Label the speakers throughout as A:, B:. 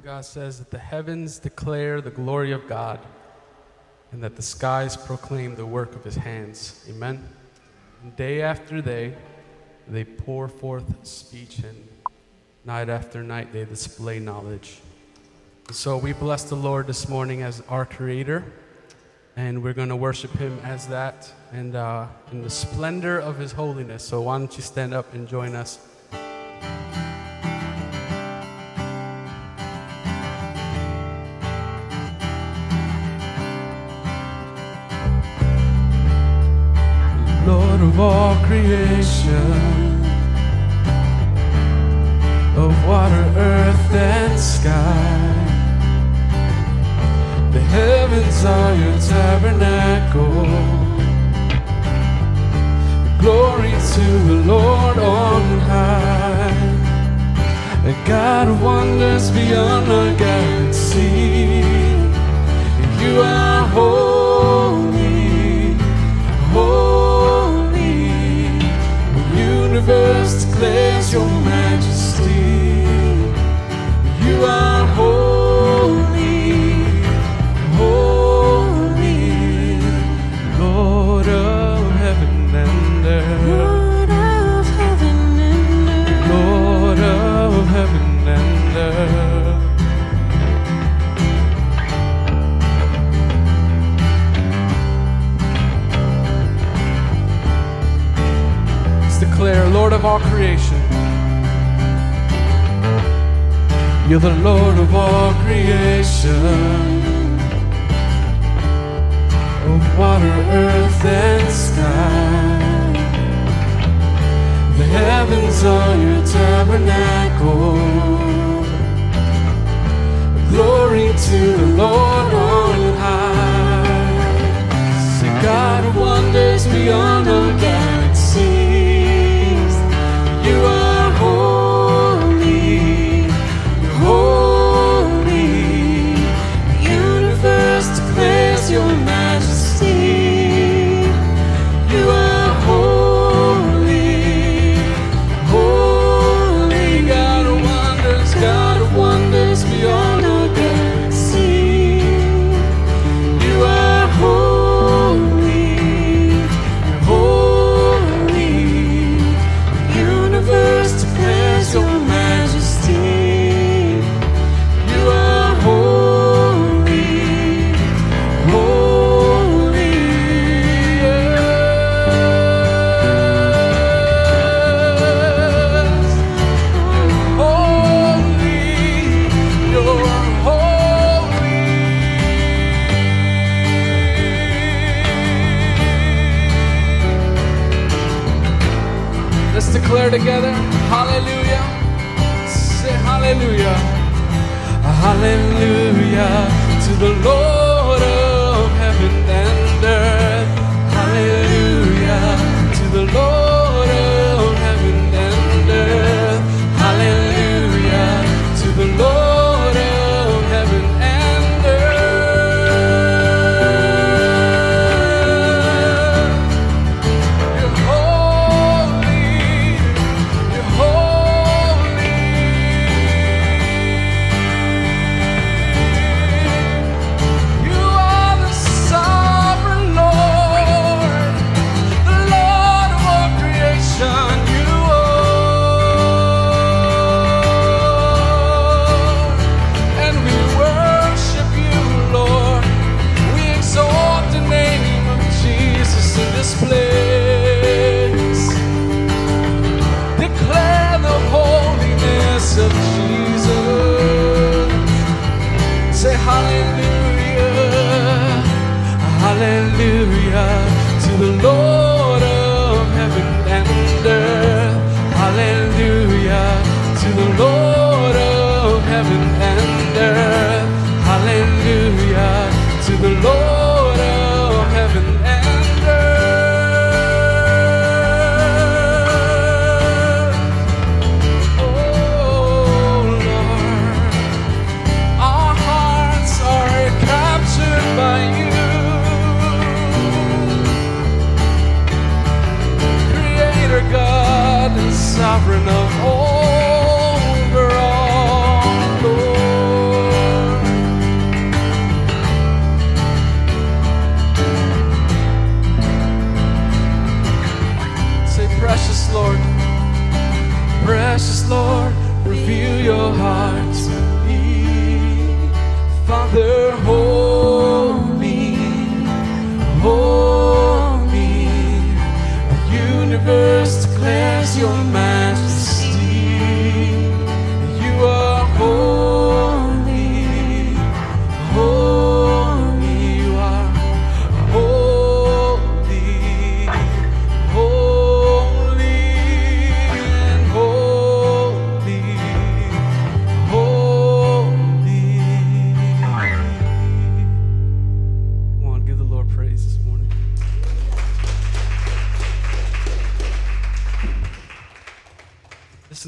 A: of God says that the heavens declare the glory of God and that the skies proclaim the work of his hands. Amen. And day after day, they pour forth speech, and night after night, they display knowledge. So we bless the Lord this morning as our creator, and we're going to worship him as that and uh, in the splendor of his holiness. So why don't you stand up and join us? All creation, of water, earth, and sky. The heavens are your tabernacle. Glory to the Lord on high. A God of wonders beyond our Lord of all creation. You're the Lord of all creation. Of water, earth, and sky. The heavens are your tabernacle. Glory to the Lord on high. Declare together, Hallelujah. Say Hallelujah. Hallelujah to the Lord of Jesus. Say hallelujah, hallelujah to the Lord your heart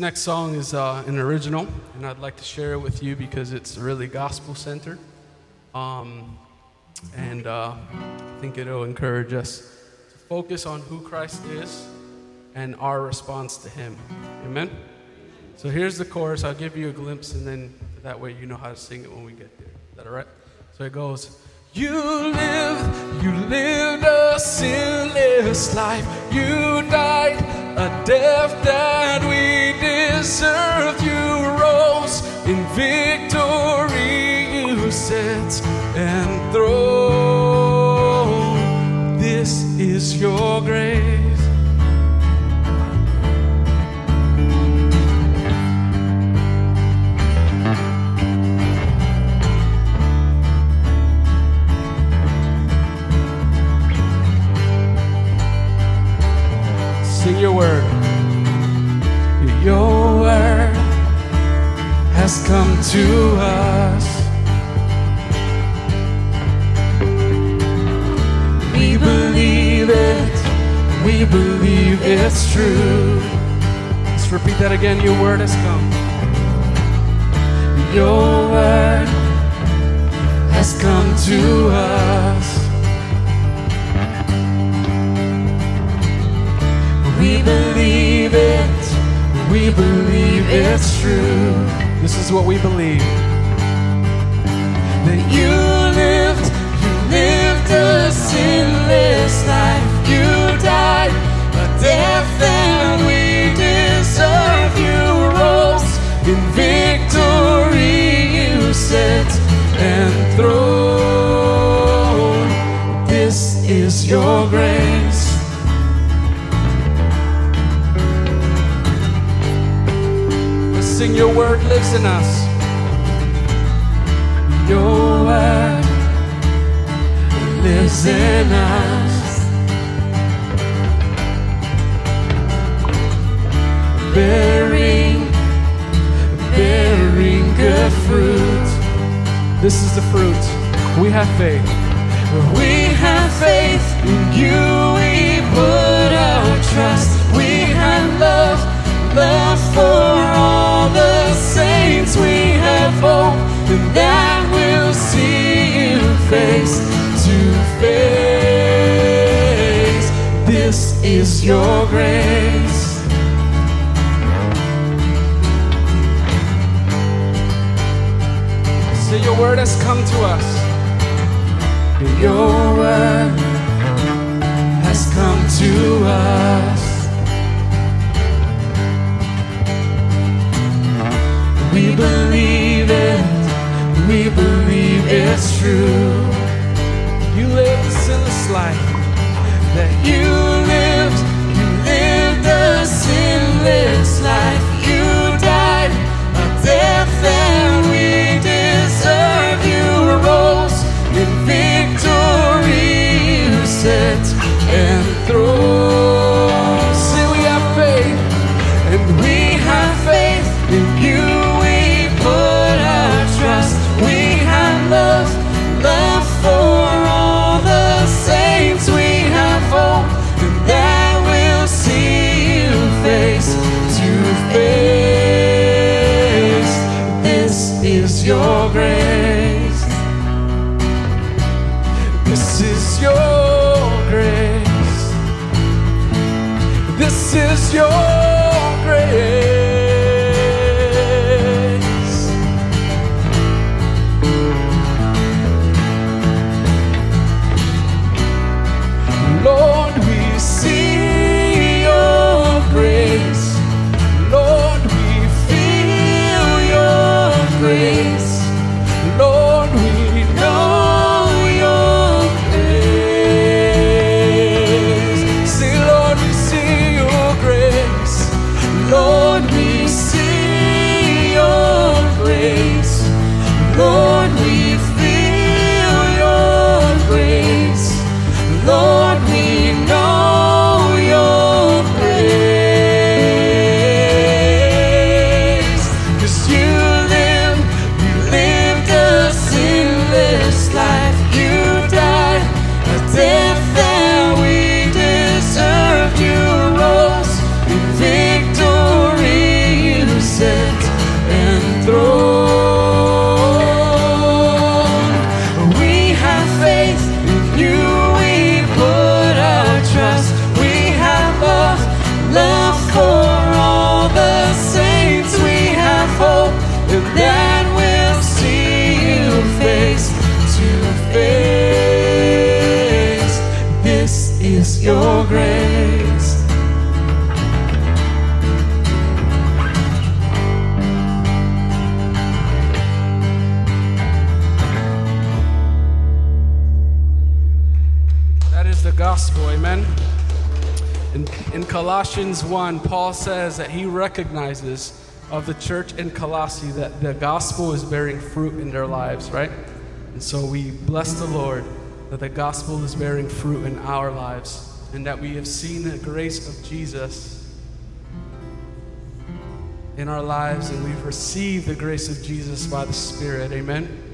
A: next song is uh, an original, and I'd like to share it with you because it's really gospel centered. Um, and uh, I think it'll encourage us to focus on who Christ is and our response to Him. Amen? So here's the chorus. I'll give you a glimpse, and then that way you know how to sing it when we get there. Is that all right? So it goes. You lived, you lived a sinless life. You died a death that we deserved. You rose in victory. You sat and throne. This is your grace. Sing your word. Come to us. We believe it. We believe it's true. Let's repeat that again. Your word has come. Your word has come to us. We believe it. We believe it's true. This is what we believe. That you lived, you lived a sinless life. You died a death that we deserve. You rose in victory. You set and throne. This is your grace. Sing your word lives in us. Your word lives in us. Bearing, bearing good fruit. This is the fruit. We have faith. We have faith in you. We put your grace. So your word has come to us. Your word has come to us. We believe it. We believe it's true. You lived a sinless life. That you your
B: the
A: gospel. Amen. In, in Colossians 1, Paul says that he recognizes of the church in Colossae that the gospel is bearing fruit in their lives, right? And so we bless the Lord that the gospel is bearing fruit in our lives and that we have seen the grace of Jesus in our lives and we've received the grace of Jesus by the Spirit. Amen.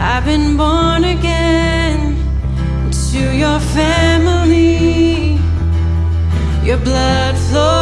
B: I've been born again to your family. Your blood flows.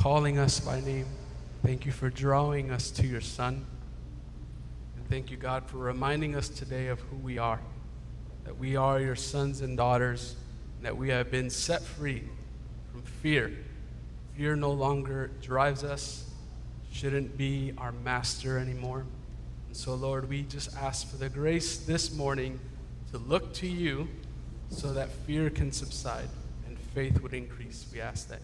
A: Calling us by name. Thank you for drawing us to your Son. And thank you, God, for reminding us today of who we are that we are your sons and daughters, and that we have been set free from fear. Fear no longer drives us, shouldn't be our master anymore. And so, Lord, we just ask for the grace this morning to look to you so that fear can subside and faith would increase. We ask that